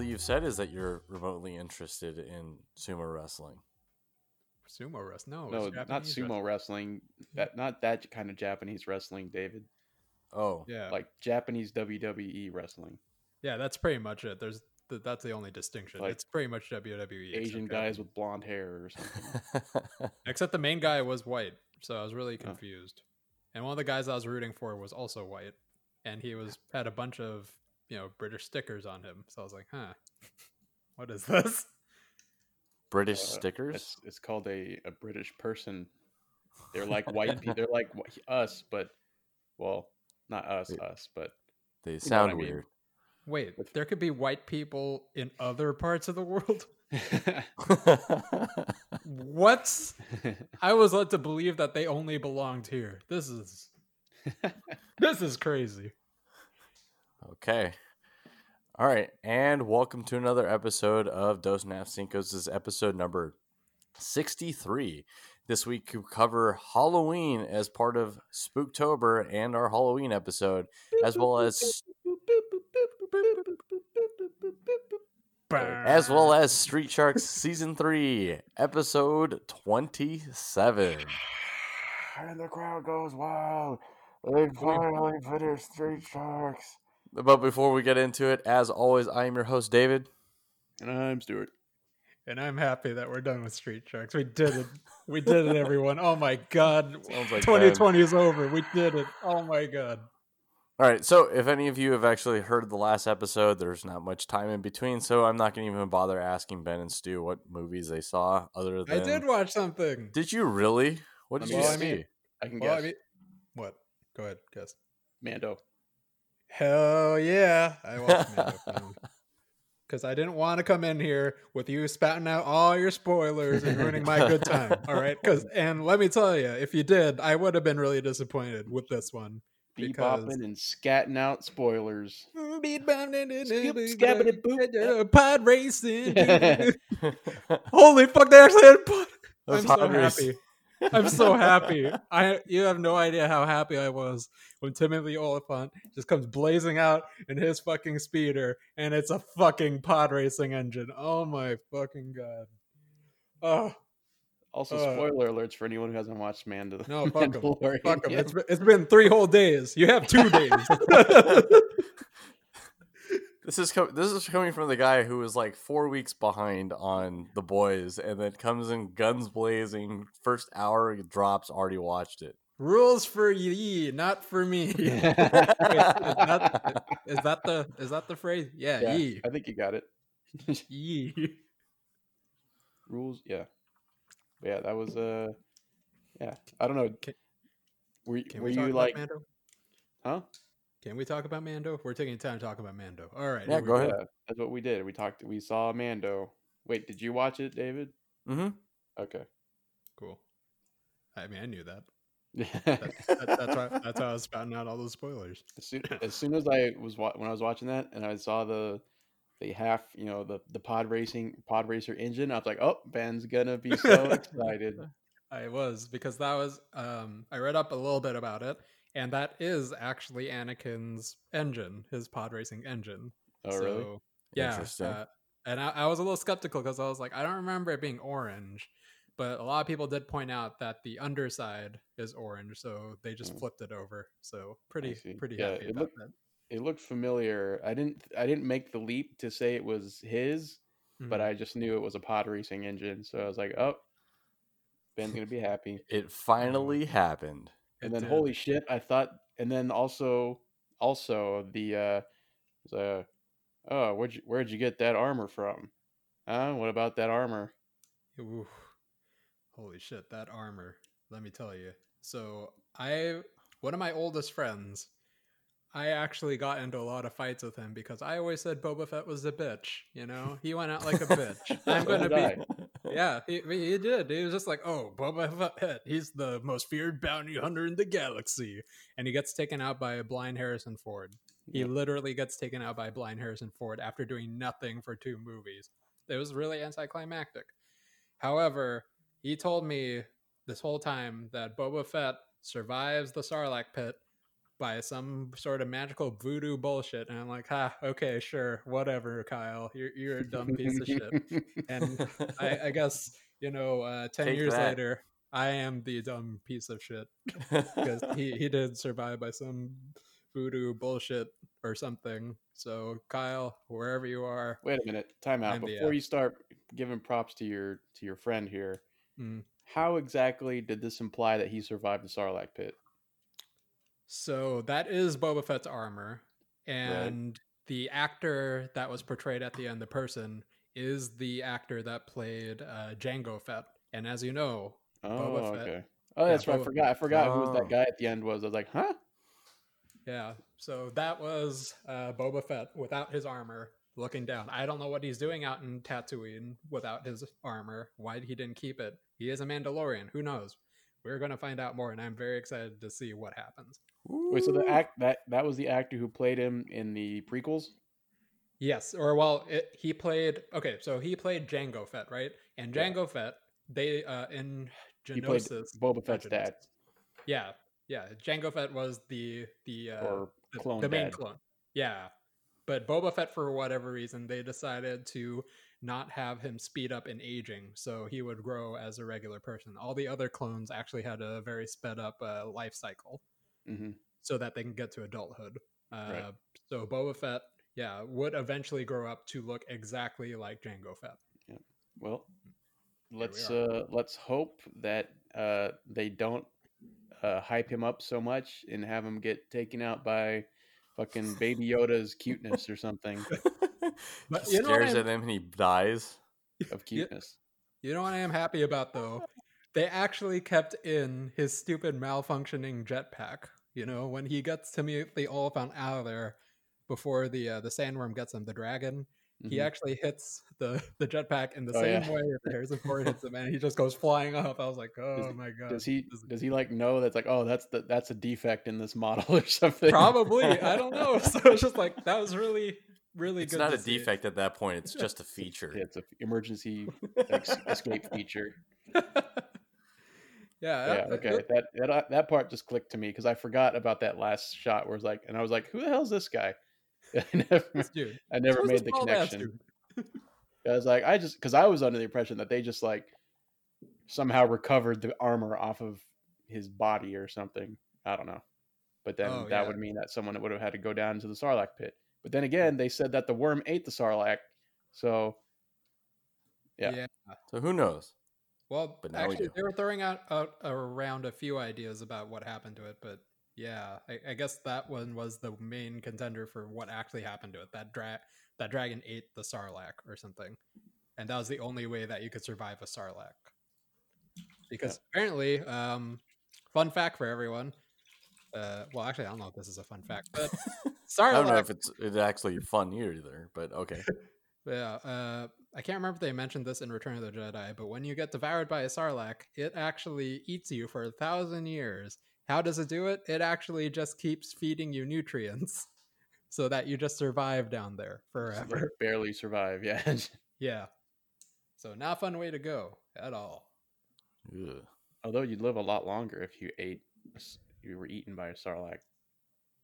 all you've said is that you're remotely interested in sumo wrestling. Sumo wrestling? No, No, it's not sumo wrestling. That not that kind of Japanese wrestling, David. Oh, Yeah, Like Japanese WWE wrestling. yeah, that's pretty much it. There's th- that's the only distinction. Like it's pretty much WWE. Asian guys with blonde hair or something. except the main guy was white, so I was really Oh. confused. And one of the guys I was rooting for was also white, and he was had a bunch of you know British stickers on him. So I was like, huh, what is this? British Uh, stickers. It's, it's called a, a British person. They're like white people. They're like us, but well, not us, Yeah. us, but They know what sound I mean. weird. Wait, With- there could be white people in other parts of the world. What? I was led to believe that they only belonged here. This is this is crazy. okay. All right, and welcome to another episode of Dos Nap Cinco's. This is episode number sixty-three. This week we cover Halloween as part of Spooktober and our Halloween episode, as well as as well as Street Sharks season three, episode twenty-seven. and the crowd goes wild. They finally finished Street Sharks. But before we get into it, as always, I am your host, David. And I'm Stuart. And I'm happy that we're done with Street Sharks. We did it. We did it, everyone. Oh my god. Like 2020 is over. We did it. Oh my god. All right, so if any of you have actually heard the last episode, there's not much time in between, so I'm not going to even bother asking Ben and Stu what movies they saw. Other than I did watch something. Did you really? What did Let you me I see? mean- I can Well, guess. I mean, what? Go ahead, guess. Mando. Hell yeah. I watched Mando. Because I didn't want to come in here with you spouting out all your spoilers and ruining my good time. All right. Because, and let me tell you, if you did, I would have been really disappointed with this one. Because- Bebopping and scatting out spoilers. Skip, scabbity boop. Pod racing. Holy fuck, they actually had a pod. I'm so happy. I'm so happy. I you have no idea how happy I was when Timothy Olyphant just comes blazing out in his fucking speeder and it's a fucking pod racing engine. Oh my fucking god. Oh Also, Uh, spoiler alerts for anyone who hasn't watched Mando. no, fuck Mandalorian fuck 'em. yet. It's, it's been three whole days. You have two days. This is co- this is coming from the guy who was like four weeks behind on the boys, and then comes in guns blazing. First hour it drops, already watched it. Rules for ye, not for me. Wait, is, that, is that the is that the phrase? Yeah, Yeah, ye. I think you got it. Ye. Rules, yeah, yeah. That was uh, yeah. I don't know. Can- were were we you like, Mando? huh? Can we talk about Mando? We're taking time to talk about Mando. All right. Yeah, here we go ahead. That's what we did. We talked. We saw Mando. Wait, did you watch it, David? Mm-hmm. Okay. Cool. I mean, I knew that. as, That, that's why. That's why I was spouting out all those spoilers. soon, as soon as I was wa- when I was watching that, and I saw the the half, you know, the the pod racing pod racer engine, I was like, oh, Ben's gonna be so excited. I was because that was. Um, I read up a little bit about it, and that is actually Anakin's engine, his pod racing engine. Oh, really? Yeah. Interesting. uh, and I, I was a little skeptical because I was like, I don't remember it being orange, but a lot of people did point out that the underside is orange, so they just Mm. flipped it over. So pretty, pretty Yeah, happy it about looked- that. It looked familiar. I didn't I didn't make the leap to say it was his, but Mhm. I just knew it was a pod racing engine. So I was like, oh, Ben's gonna be happy. It finally happened. And then did. holy shit i thought and then also also the uh the oh where'd you where'd you get that armor from huh what about that armor Oof. Holy shit, that armor. Let me tell you. So, I one of my oldest friends, I actually got into a lot of fights with him because I always said Boba Fett was a bitch, you know? He went out like a bitch. I'm going to did be. Yeah, he, he did. He was just like, "Oh, Boba Fett, he's the most feared bounty hunter in the galaxy." And he gets taken out by a blind Harrison Ford. He Yep. literally gets taken out by blind Harrison Ford after doing nothing for two movies. It was really anticlimactic. However, he told me this whole time that Boba Fett survives the Sarlacc pit by some sort of magical voodoo bullshit. And I'm like, ha, okay, sure, whatever, Kyle. You're you're a dumb piece of shit. And I, I guess you know, uh, ten Take years that. later, I am the dumb piece of shit because he he did survive by some voodoo bullshit or something. So Kyle, wherever you are, Wait a minute, time out. Before you start giving props to your to your friend here, mm, how exactly did this imply that he survived the Sarlacc pit? So that is Boba Fett's armor, and the actor that was portrayed at the end, the person, is the actor that played uh, Jango Fett. And as you know, Oh, Boba Fett. okay. Oh, that's right. I forgot. I forgot who Oh. that guy at the end was. I was like, huh? Yeah, so that was uh, Boba Fett without his armor, looking down. I don't know what he's doing out in Tatooine without his armor. Why he didn't keep it? He is a Mandalorian. Who knows? We're going to find out more, and I'm very excited to see what happens. Wait, so the act that that was the actor who played him in the prequels? Yes, or well, it, he played. Okay, so he played Jango Fett, right? And Yeah. Jango Fett, they uh, in He played Geonosis. Boba Fett's Geonosis. dad. Yeah, yeah. Jango Fett was the the uh, Or the, the main dad. clone. Yeah. But Boba Fett, for whatever reason, they decided to not have him speed up in aging, so he would grow as a regular person. All the other clones actually had a very sped up uh, life cycle, hmm so that they can get to adulthood. Uh, Right. So Boba Fett, yeah, would eventually grow up to look exactly like Jango Fett. Well, we let's are. uh, let's hope that uh, they don't uh, hype him up so much and have him get taken out by fucking Baby Yoda's cuteness or something But Just you know stares at him and he dies. of cuteness. You know what I am happy about though? They actually kept in his stupid malfunctioning jetpack. You know, when he gets to meet the Oliphant out of there before the uh, the sandworm gets him, the dragon, he Mhm. actually hits the the jetpack in the Oh, same yeah. way that Harrison Ford hits him, and he just goes flying up. I was like, oh he- my god! Does he is- does he like know that's like oh that's the that's a defect in this model or something? Probably, I don't know. So it's just like that was really really good. It's good. not a see. defect at that point. It's just a feature. Yeah, it's an emergency ex- escape feature. Yeah. Yeah, that- okay. That that uh, that part just clicked to me because I forgot about that last shot where it's like, and I was like, who the hell's this guy? I never. I never made the connection. I was like, I just because I was under the impression that they just like somehow recovered the armor off of his body or something. I don't know, but then Oh, that yeah. would mean that someone would have had to go down into the Sarlacc pit. But then again, they said that the worm ate the Sarlacc, so Yeah. yeah. So who knows? Well, But we actually, do. they were throwing out, out around a few ideas about what happened to it, but yeah, I, I guess that one was the main contender for what actually happened to it. That dra- that dragon ate the sarlacc or something, and that was the only way that you could survive a sarlacc. Because apparently, um, fun fact for everyone. Uh, well, actually, I don't know if this is a fun fact, but sarlacc. I don't know if it's it's actually fun here either, but okay. Yeah, uh, I can't remember if they mentioned this in Return of the Jedi, but when you get devoured by a sarlacc, it actually eats you for a thousand years. How does it do it? It actually just keeps feeding you nutrients so that you just survive down there just, forever. barely survive. Yeah. yeah. So not a fun way to go at all. Ugh. Although you'd live a lot longer if you ate, you were eaten by a sarlacc.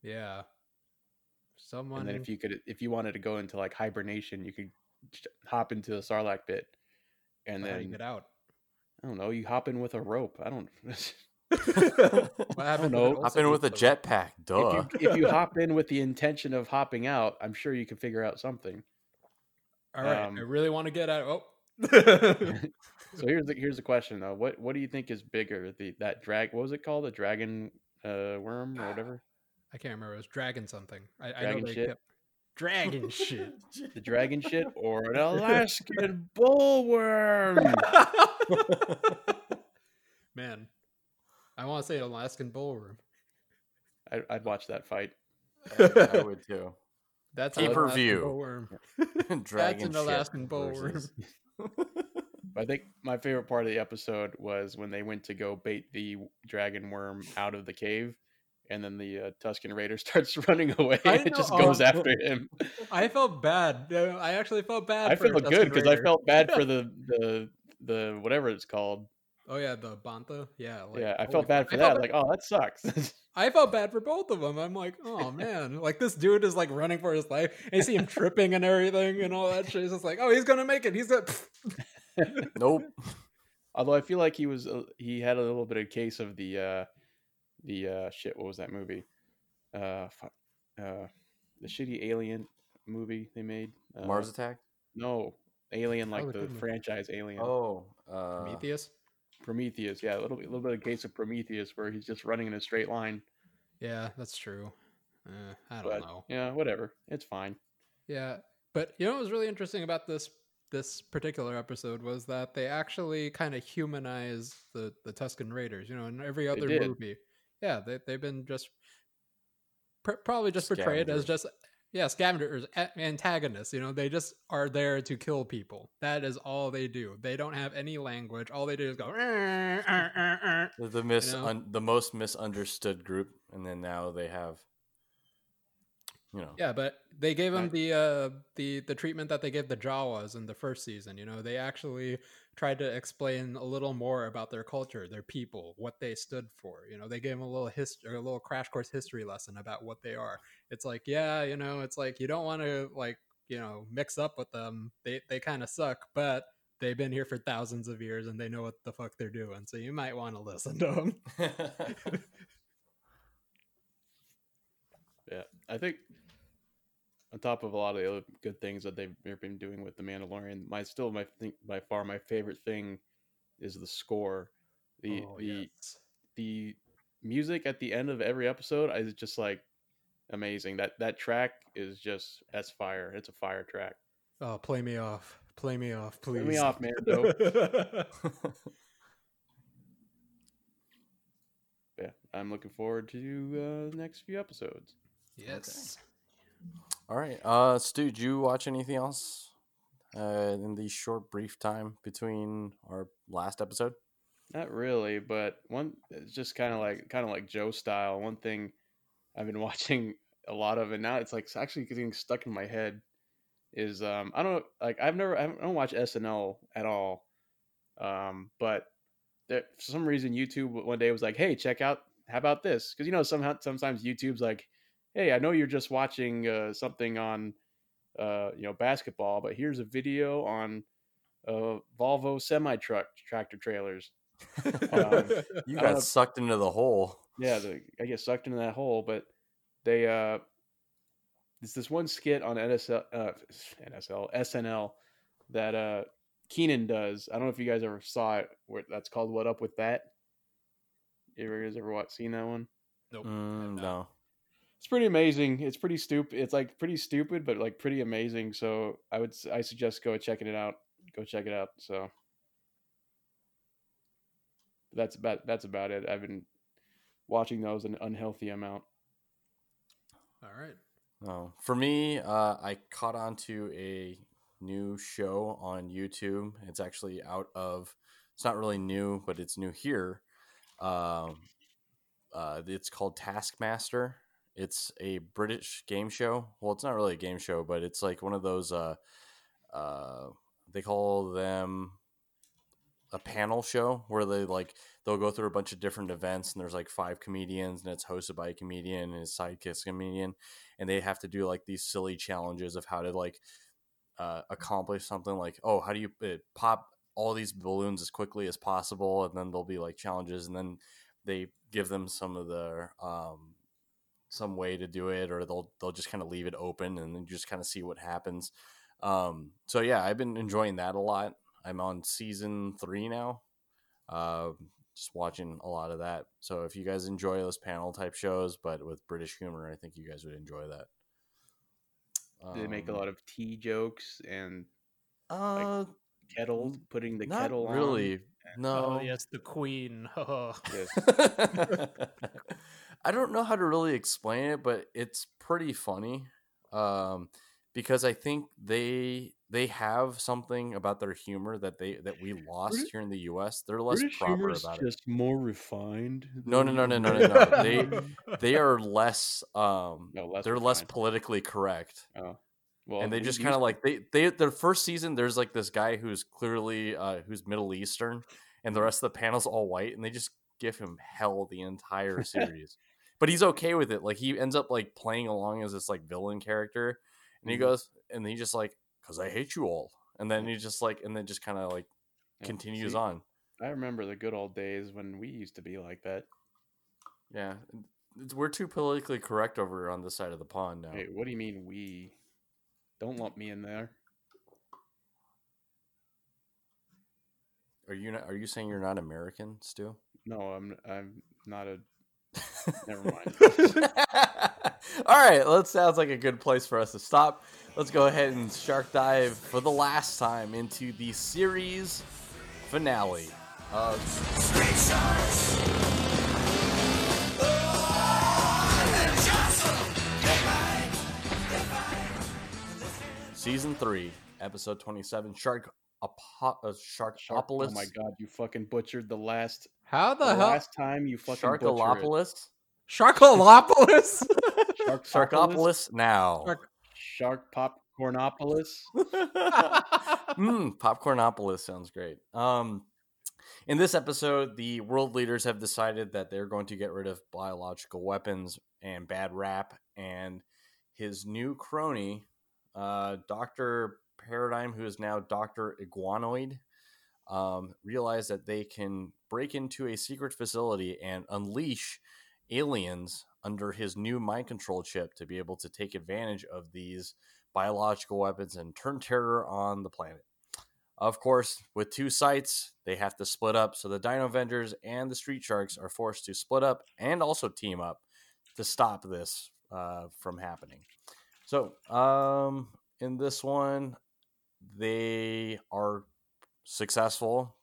Yeah. Someone And then if you could, if you wanted to go into like hibernation, you could hop into the sarlacc pit, and how you then get out? I don't know, you hop in with a rope. I don't. What happened? know. Hop in with a jetpack, duh. if, you, if you hop in with the intention of hopping out, I'm sure you can figure out something. All right, I um, really want to get out. Oh. So here's the here's the question though. What what do you think is bigger? The that drag what was it called? The dragon uh, worm or whatever? I can't remember. It was dragon something. I, I know Dragon they shit? kept dragon shit. The dragon shit or an Alaskan bullworm? Man, I want to say an Alaskan bullworm. I, I'd watch that fight. I would too. That's an Pay-per-view. Alaskan bullworm. Dragon That's an Alaskan bullworm. versus- I think my favorite part of the episode was when they went to go bait the dragon worm out of the cave, and then the uh, Tusken Raider starts running away. I it just goes um, after him. I felt bad. Uh, I actually felt bad. I for felt good because I felt bad for the the the whatever it's called. Oh yeah, the Bantha. Yeah. Like, yeah, I felt bad fuck. for that. Like, oh, that sucks. I felt bad for both of them. I'm like, oh man, like this dude is like running for his life, and you see him tripping and everything and all that shit. It's just like, oh, he's gonna make it. He's gonna. nope. Although I feel like he was uh, he had a little bit of case of the uh the uh shit. What was that movie? Uh, uh, the shitty alien movie they made. Uh, Mars Attack. No, Alien like Oh, the the good franchise Alien. Oh, uh, Prometheus. Prometheus. Yeah, a little bit, a little bit of case of Prometheus where he's just running in a straight line. Yeah, that's true. Uh, I don't But know. yeah, whatever. It's fine. Yeah, but you know what was really interesting about this this particular episode was that they actually kind of humanize the the Tusken Raiders. You know, in every other movie, yeah, they they've been just pr- probably just portrayed as just yeah scavengers, a- antagonists. You know, they just are there to kill people. That is all they do. They don't have any language. All they do is go. The, mis know? un, the most misunderstood group, and then now they have, you know, Yeah, but they gave him Right. the uh the the treatment that they gave the Jawas in the first season. You know, they actually tried to explain a little more about their culture, their people, what they stood for. You know, they gave them a little history, a little crash course history lesson about what they are. It's like, yeah, you know, it's like you don't want to like you know mix up with them. They they kind of suck, but they've been here for thousands of years and they know what the fuck they're doing. So you might want to listen to them. Yeah, I think on top of a lot of the other good things that they've they've been doing with the Mandalorian, my still my think by far my favorite thing is the score. The Oh, the yes. the music at the end of every episode is just like amazing. That that track is just that's fire. It's a fire track. Oh, play me off. Play me off, please. Let me off, man. Yeah, I'm looking forward to uh, the next few episodes. yes. All right, uh, Stu, did you watch anything else uh, in the short, brief time between our last episode? Not really, but one it's just kind of like kind of like Joe style. One thing I've been watching a lot of, and now it's like it's actually getting stuck in my head. Is um I don't like I've never I don't- watch SNL at all, um but there, for some reason YouTube one day was like, hey, check out how about this? Because you know somehow sometimes YouTube's like, hey, I know you're just watching uh, something on uh you know basketball, but here's a video on uh Volvo semi truck tractor trailers. Um, you got know. sucked into the hole. yeah, the, I get sucked into that hole. But they uh, there's this one skit on NSL, uh, NSL, SNL that uh Kenan does. I don't know if you guys ever saw it. Where that's called "What Up with That." You ever guys ever watch seen that one? Nope. Mm, no. It's pretty amazing. It's pretty stupid. It's like pretty stupid, but like pretty amazing. So I would I suggest go checking it out. Go check it out. So that's about that's about it. I've been watching those an unhealthy amount. All right. No. For me, uh, I caught on to a new show on YouTube. It's actually out of. It's not really new, but it's new here. Um, uh, it's called Taskmaster. It's a British game show. Well, it's not really a game show, but it's like one of those. Uh, uh, they call them a panel show where they like they'll go through a bunch of different events and there's like five comedians and it's hosted by a comedian and his sidekick comedian and they have to do like these silly challenges of how to like uh, accomplish something like oh how do you uh, pop all these balloons as quickly as possible and then there'll be like challenges and then they give them some of the um, some way to do it or they'll they'll just kind of leave it open and then just kind of see what happens um, so yeah i've been enjoying that a lot i'm on season three now uh, just watching a lot of that so if you guys enjoy those panel type shows but with british humor i think you guys would enjoy that They make a Um, lot of tea jokes and uh kettle putting the kettle on. really no Oh yes, the queen. Yes. I don't know how to really explain it, but it's pretty funny. Um, because I think they they have something about their humor that they that we lost British- here in the U.S. They're less British proper humor is about it. just more refined. No, no, no, no, no, no, no. They they are less um no less they're less politically correct. Oh. Well, and they just kind of like they they their first season there's like this guy who's clearly uh who's middle eastern and the rest of the panel's all white and they just give him hell the entire series but he's okay with it. Like he ends up like playing along as this like villain character, and he Mhm. goes, and then he just like, "Cause I hate you all," and then he just like, and then just kind of like Yeah, continues see, on. I remember the good old days when we used to be like that. Yeah, It's- we're too politically correct over on this side of the pond now. Hey, what do you mean we? Don't lump me in there. Are you not, are you saying you're not American, Stu? No, I'm I'm not a. Never mind. All right, well, that sounds like a good place for us to stop. Let's go ahead and shark dive for the last time into the series finale of season three, episode twenty-seven. Shark, Apo- uh, Shark, Sharkopolis. oh my god, you fucking butchered the last How the, the hell? last time you fucking butchered it. Sharkolopolis. Sharkolopolis? Shark Sharkopolis now. Shark- Shark Popcornopolis. mm, Popcornopolis sounds great. Um, in this episode, the world leaders have decided that they're going to get rid of biological weapons and bad rap, and his new crony, uh, Doctor Paradigm, who is now Doctor Iguanoid, um, realize that they can break into a secret facility and unleash aliens under his new mind control chip to be able to take advantage of these biological weapons and turn terror on the planet. Of course, with two sites, they have to split up. So the Dino Avengers and the Street Sharks are forced to split up and also team up to stop this uh, from happening. So, um, in this one, they are successful.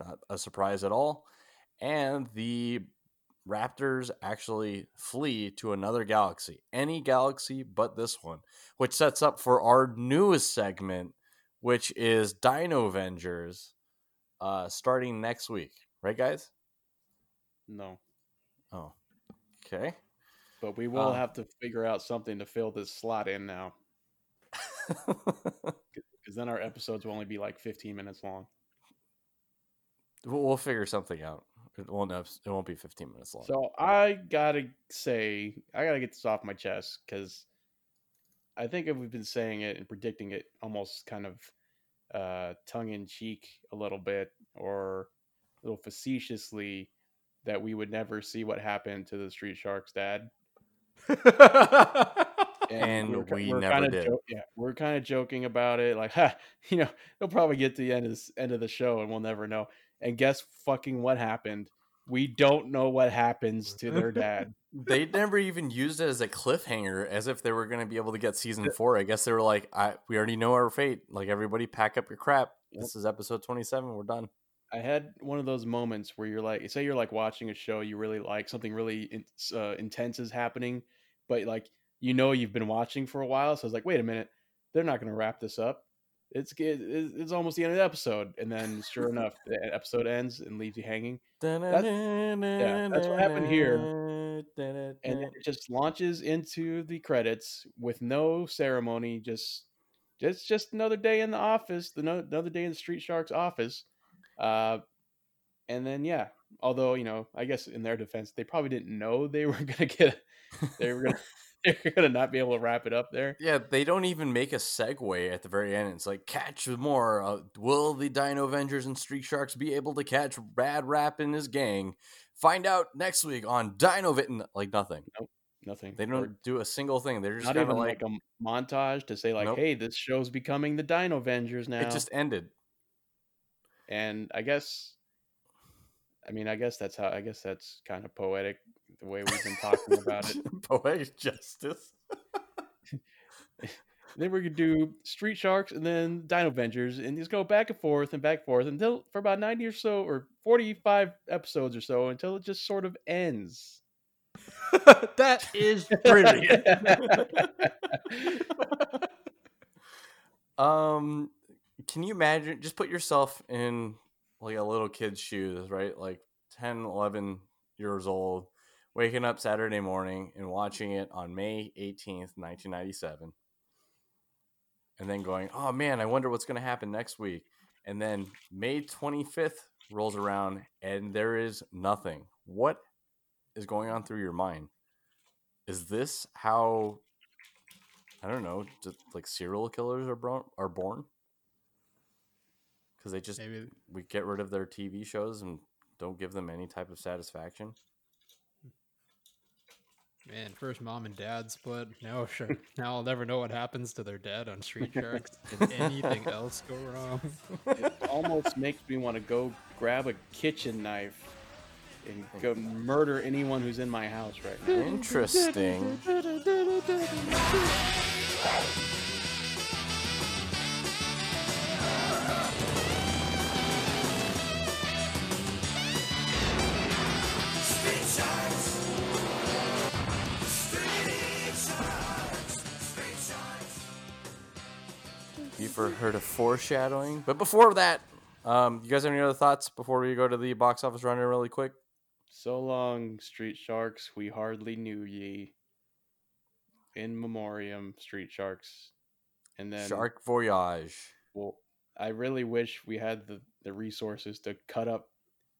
Not a surprise at all. And the Raptors actually flee to another galaxy, any galaxy but this one, which sets up for our newest segment, which is Dino Avengers, uh, starting next week. Right, guys? No, Oh, okay. but we will Um, have to figure out something to fill this slot in now, because then our episodes will only be like 15 minutes long. we'll we'll figure something out. It won't. have- It won't be fifteen minutes long. So I gotta say, I gotta get this off my chest because I think if we've been saying it and predicting it almost kind of uh, tongue in cheek a little bit or a little facetiously that we would never see what happened to the Street Sharks dad. And we're we we're never did. jo- yeah, we're kind of joking about it, like, ha, you know, they'll probably get to the end of this, end of the show, and we'll never know. And guess fucking what happened? We don't know what happens to their dad. they never even used it as a cliffhanger, as if they were going to be able to get season four. I guess they were like, "I we already know our fate. Like everybody, pack up your crap. This is episode twenty-seven. We're done." I had one of those moments where you're like, say you're like watching a show you really like, something really in, uh, intense is happening, but like you know you've been watching for a while, so it's like, wait a minute, they're not going to wrap this up. It's it- it's almost the end of the episode, and then sure enough, the episode ends and leaves you hanging, yeah, that's what happened here. and then it just launches into the credits with no ceremony. Just just just another day in the office, the no, another day in the Street Sharks office, uh, and then yeah. Although you know, I guess in their defense, they probably didn't know they were gonna get they were gonna they were gonna not be able to wrap it up there. Yeah, they don't even make a segue at the very end. It's like, catch more. Uh, will the Dino Avengers and Street Sharks be able to catch Bad Rap and his gang? Find out next week on Dino Vit. Like nothing. Nope, nothing. They don't do a single thing. They're just not even like, like, a montage to say like, Nope. hey, this show's becoming the Dino Avengers now. it just ended. and I guess, I mean, I guess that's how. I guess that's kind of poetic the way we've been talking about it. Poetic justice. Then we could do Street Sharks and then Dino Avengers, and just go back and forth and back and forth until for about ninety or so, or forty-five episodes or so, until it just sort of ends. that is brilliant. Um, can you imagine? Just put yourself in like a little kid's shoes, right? Like 10, 11 years old, waking up Saturday morning and watching it on May 18th, 1997. And then going, oh man, I wonder what's going to happen next week. And then May 25th rolls around and there is nothing. What is going on through your mind? Is this how I don't know, just like serial killers are born are born? Because they just Maybe we get rid of their TV shows and don't give them any type of satisfaction. Man, first mom and dad split. Now sure. Now I'll never know what happens to their dad on Street Sharks. Did anything else go wrong? It almost makes me want to go grab a kitchen knife and go murder anyone who's in my house right now. Interesting. You've heard of foreshadowing, but before that, um, you guys have any other thoughts before we go to the box office runner really quick? So long, Street Sharks, we hardly knew ye. In memoriam, Street Sharks. And then Shark Voyage. Well, I really wish we had the, the resources to cut up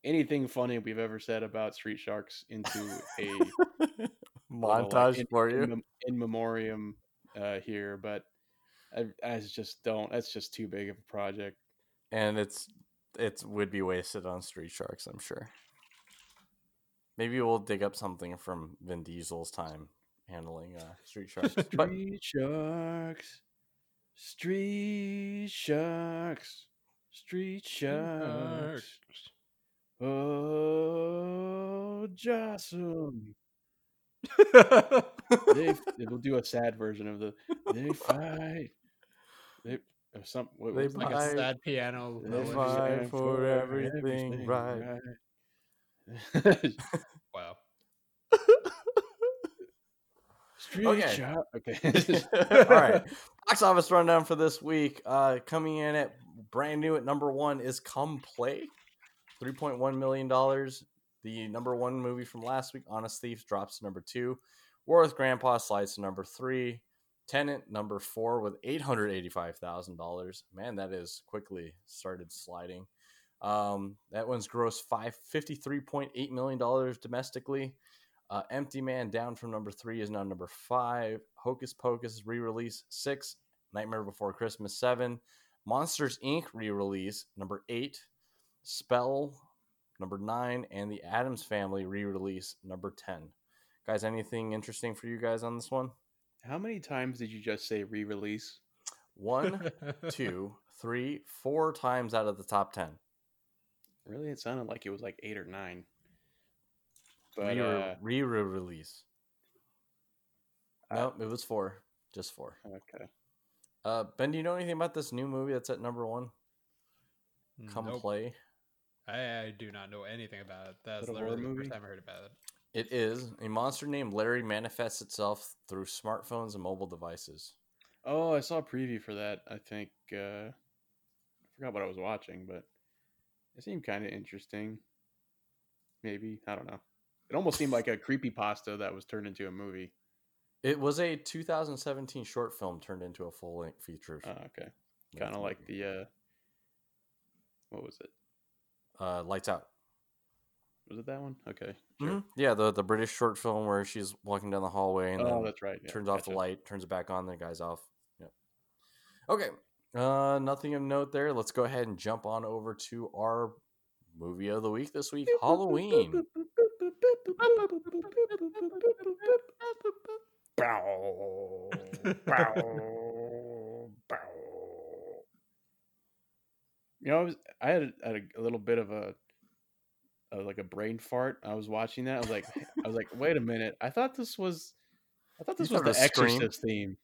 anything funny we've ever said about Street Sharks into a little, like, Montage in, for in, you. mem- in memoriam uh, here, but I, I just don't. That's just too big of a project. and it's it would be wasted on Street Sharks, I'm sure. Maybe we'll dig up something from Vin Diesel's time handling uh, Street Sharks. but Street Sharks, Street Sharks, Street Sharks. Oh, Jocelyn. they we'll do a sad version of the they fight they or some what They was it? like a sad piano. They melody. fight. For everything right. right. Wow. Street Okay. Shark. Okay. all right, box office rundown for this week. Uh, coming in at brand new at number one is Come Play, three point one million dollars. The number one movie from last week, Honest Thief, drops to number two. War with Grandpa slides to number three. Tenet number four with eight hundred eighty-five thousand dollars. Man, that is quickly started sliding. Um, that one's gross five fifty-three point eight million dollars domestically. Uh, Empty Man down from number three is now number five. Hocus Pocus re-release six. Nightmare Before Christmas seven. Monsters Inc. re-release number eight. Spell number nine, and the Addams Family re-release number ten. Guys, anything interesting for you guys on this one? How many times did you just say re-release? One, two, three, four times out of the top ten. Really, it sounded like it was like eight or nine. But Re- uh, re-release. I- Nope, it was four. Just four. okay. Uh, ben, do you know anything about this new movie that's at number one? Come Nope. play. I, I do not know anything about it. That's Is it a literally the movie? first time I heard about it. It is a monster named Larry manifests itself through smartphones and mobile devices. Oh, I saw a preview for that. I think uh, I forgot what I was watching, but it seemed kind of interesting. Maybe I don't know. It almost seemed like a creepy pasta that was turned into a movie. It was a 2017 short film turned into a full length feature. Oh, okay, kind of like the uh, what was it? uh, Lights Out. Was it that one? Okay, sure. Mhm. Yeah, the the British short film where she's walking down the hallway and Oh, then that's right. yeah, turns off the light, turns it back on, the guy's off. Yep. Okay. Uh, nothing of note there. Let's go ahead and jump on over to our movie of the week this week, Halloween. Bow, bow, bow. You know, I, was, I had, a, had a, a little bit of a, like a brain fart. I was watching that. I was like, I was like, wait a minute. I thought this was, I thought this You was the? Exorcist theme.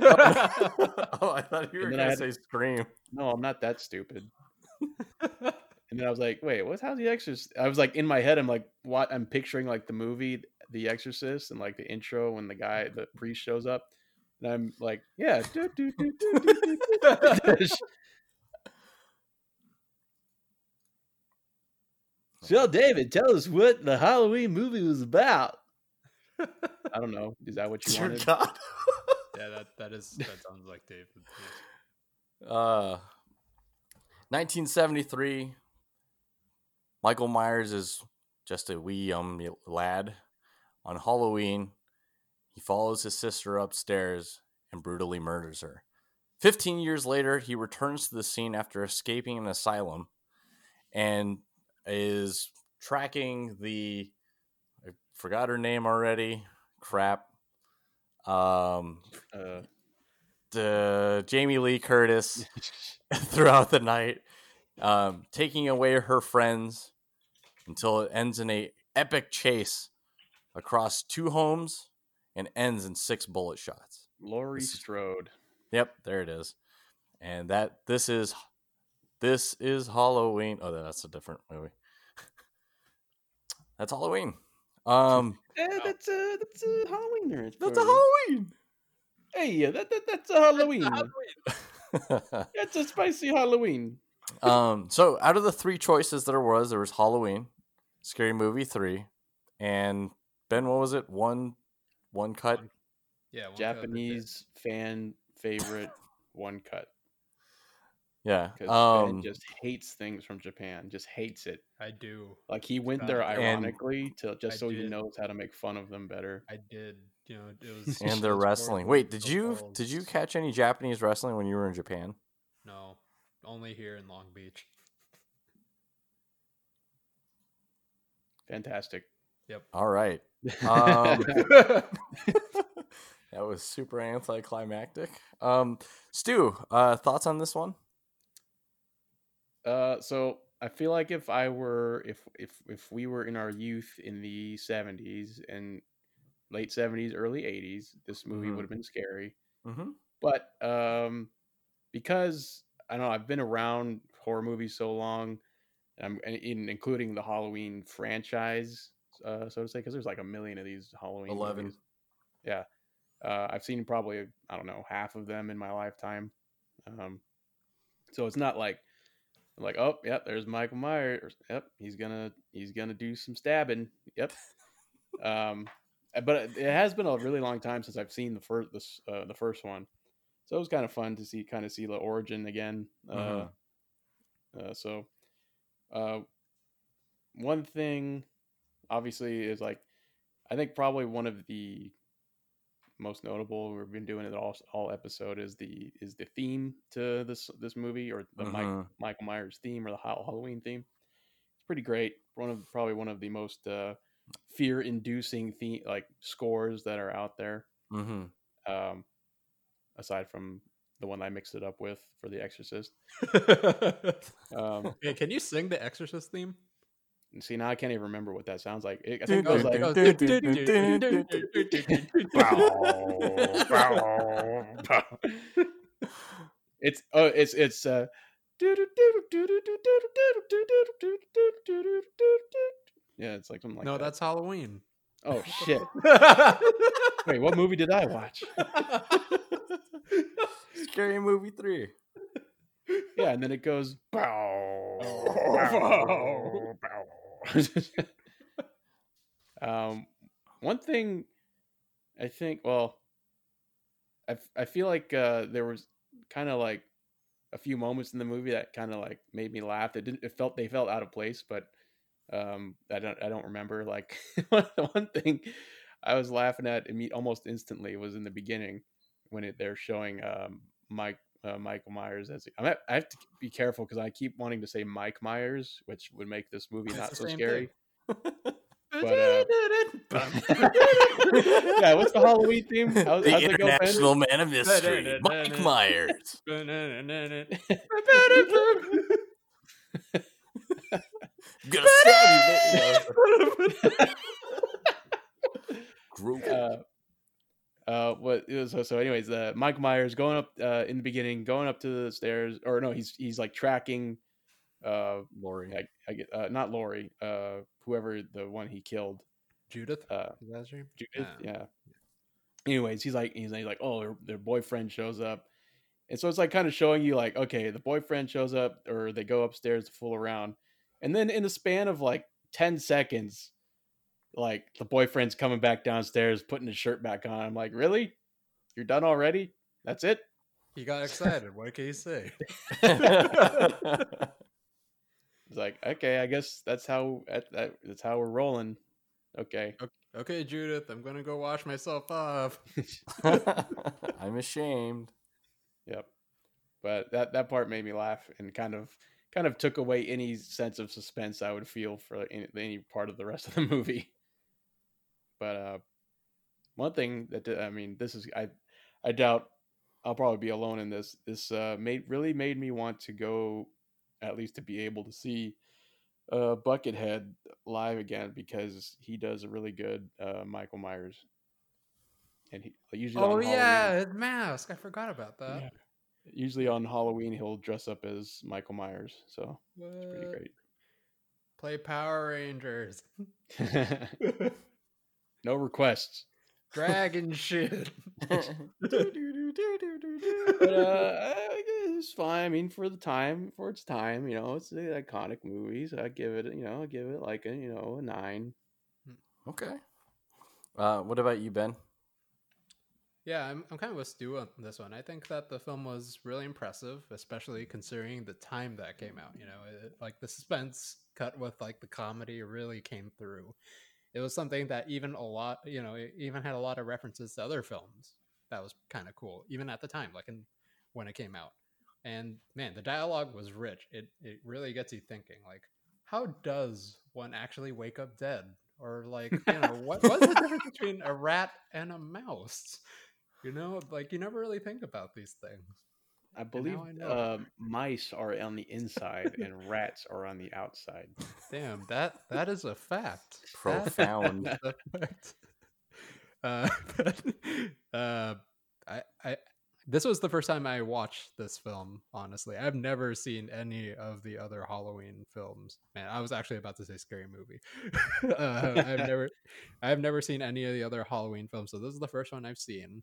oh, I thought you were gonna had- say Scream. no, I'm not that stupid. And then I was like, wait, what's how's the Exorcist? I was like in my head, I'm like, what? I'm picturing like the movie The Exorcist and like the intro when the guy, the priest shows up, and I'm like, yeah. do, do, do, do, do, do, do. So David, tell us what the Halloween movie was about. I don't know. Is that what you Dear wanted? God. Yeah, that that is that sounds like David. Uh, 1973. Michael Myers is just a wee young lad. On Halloween, he follows his sister upstairs and brutally murders her. 15 years later, he returns to the scene after escaping an asylum and is tracking the I forgot her name already. Crap. Um Uh, the Jamie Lee Curtis throughout the night, um, taking away her friends until it ends in a epic chase across two homes and ends in six bullet shots. Laurie Strode. Yep, there it is. And that this is this is Halloween. Oh, that's a different movie. that's Halloween. Um, Eh, that's a that's a Halloween nerd. that's a. Halloween. Hey, yeah, that, that that's a Halloween. That's a spicy Halloween. um, so out of the three choices that there was, there was Halloween, Scary Movie three, and Ben. What was it? One, one cut. Yeah, one cut. Japanese fan favorite one cut Yeah. because Um, Ben just hates things from Japan. Just hates it. I do. Like he went there And- ironically to just I so he knows how to make fun of them better. I did. You know, it was. and it their wrestling. Wait, did you balls. did you catch any Japanese wrestling when you were in Japan? No, only here in Long Beach. Fantastic. Yep. All right. Um, that was super anticlimactic. Um, Stu, uh, thoughts on this one? Uh, so I feel like if I were if if if we were in our youth in the seventies and late seventies, early eighties, this movie Mhm. would have been scary. Mm-hmm. But um, because I don't know, I've been around horror movies so long, um, and in, including the Halloween franchise, uh, so to say, because there's like a million of these Halloween. 11. movies. Yeah, uh, I've seen probably I don't know half of them in my lifetime. Um, so it's not like like oh yep, there's Michael Myers. Yep, he's gonna he's gonna do some stabbing. Yep. um, but it it has been a really long time since I've seen the first this uh, the first one, so it was kind of fun to see kind of see the origin again. Uh, Mhm. uh, so, uh, one thing, obviously, is like I think probably one of the most notable we've been doing it all all episode is the is the theme to this this movie or the Mike, Mhm. Michael Myers theme or the Halloween theme. It's pretty great. One of probably one of the most uh, fear inducing theme like scores that are out there. Mm-hmm. Um, aside from the one I mixed it up with for The Exorcist. Um, Hey, can you sing the Exorcist theme? See now I can't even remember what that sounds like. It, I think it Dun, goes like it's oh it's it's uh yeah it's like something like no, that. that's Halloween. oh shit wait what movie did I watch Scary Movie three. yeah and then it goes bow, Oh. um one thing I think well I, I feel like uh there was kind of like a few moments in the movie that kind of like made me laugh. It didn't. It felt they felt out of place, but um, I don't. I don't remember. Like one one thing I was laughing at almost instantly was in the beginning when it, they're showing um, Mike uh, Michael Myers as. I, have to be careful because I keep wanting to say Mike Myers, which would make this movie not so scary. But, uh, yeah, what's the Halloween theme? How, The how's it go, Ben? international man of mystery, Mike Myers. Gonna stab you. Uh, uh, what so, so anyways, uh, Mike Myers going up uh, in the beginning, going up to the stairs, or no, he's he's like tracking, uh, Laurie. I, I get uh, not Laurie, uh, whoever the one he killed, Judith? uh, Is that his name? Judith, Yeah. yeah. Anyways, he's like he's like, like oh, their, their boyfriend shows up, and so it's like kind of showing you like, okay, the boyfriend shows up, or they go upstairs to fool around, and then in the span of like ten seconds, like the boyfriend's coming back downstairs, putting his shirt back on. I'm like, really? You're done already? That's it? He got excited. What can you say? It's like, okay, I guess that's how that, that, that's how we're rolling. Okay. Okay, Judith, I'm gonna go wash myself off. I'm ashamed. Yep. But that that part made me laugh and kind of kind of took away any sense of suspense I would feel for any, any part of the rest of the movie. But uh, one thing that I mean, this is I I doubt I'll probably be alone in this. This uh, made really made me want to go at least to be able to see uh, Buckethead live again because he does a really good uh, Michael Myers. And he usually Oh yeah, his mask. I forgot about that. Yeah. usually on Halloween he'll dress up as Michael Myers, so it's What? pretty Play Power Rangers. great. no requests. Dragon shit. but uh, I it's fine. I mean, for the time, for its time, you know, it's the iconic movies. I give it, you know, I give it like a, you know, a nine. okay. Uh, what about you, Ben? Yeah, I'm, I'm kind of with Stu on this one. I think that the film was really impressive, especially considering the time that came out. You know, it, like the suspense cut with like the comedy really came through. It was something that even a lot, you know, it even had a lot of references to other films. That was kind of cool, even at the time, like in, when it came out. And man, the dialogue was rich. It it really gets you thinking, like, how does one actually wake up dead? Or like, you know, what what's the difference between a rat and a mouse? You know, like you never really think about these things. I believe I uh, mice are on the inside and rats are on the outside. Damn, that that is a fact. Profound. is a fact. Uh, but, uh, I, I, this was the first time I watched this film. Honestly, I've never seen any of the other Halloween films. Man, I was actually about to say scary movie. uh, I've never, I've never seen any of the other Halloween films. So this is the first one I've seen,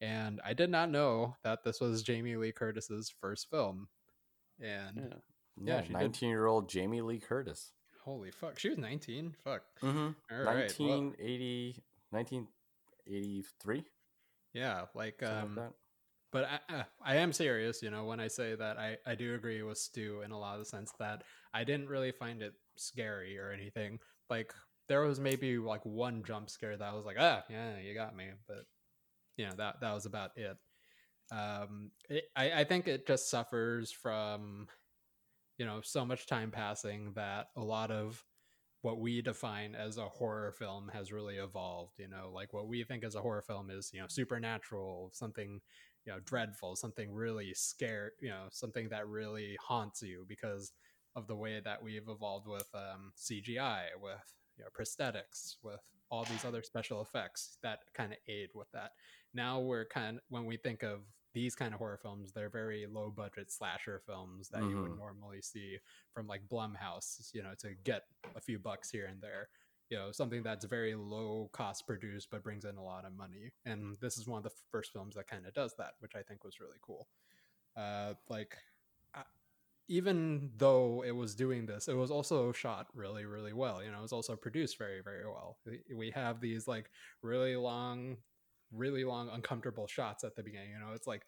and I did not know that this was Jamie Lee Curtis's first film. And Yeah. Yeah, Yeah, she did. 19 year old Jamie Lee Curtis. holy fuck, she was nineteen. Fuck. Mm-hmm. All right. well, 1980, 1983? yeah, like um, like but I, uh, I am serious you know when i say that I, I do agree with stu in a lot of the sense that i didn't really find it scary or anything like there was maybe like one jump scare that I was like ah yeah you got me but you know that that was about it. Um it, I, I think it just suffers from you know so much time passing that a lot of what we define as a horror film has really evolved you know like what we think as a horror film is you know supernatural something you know dreadful something really scare you know something that really haunts you because of the way that we've evolved with um, cgi with you know prosthetics with all these other special effects that kind of aid with that now we're kind of, when we think of these kind of horror films they're very low budget slasher films that you would Mhm. normally see from like blumhouse you know to get a few bucks here and there. You know something that's very low cost produced but brings in a lot of money. And this is one of the first films that kind of does that which i think was really cool. Uh like I- even though it was doing this it was also shot really really well. You know it was also produced very very well. We- we have these like really long really long uncomfortable shots at the beginning you know it's like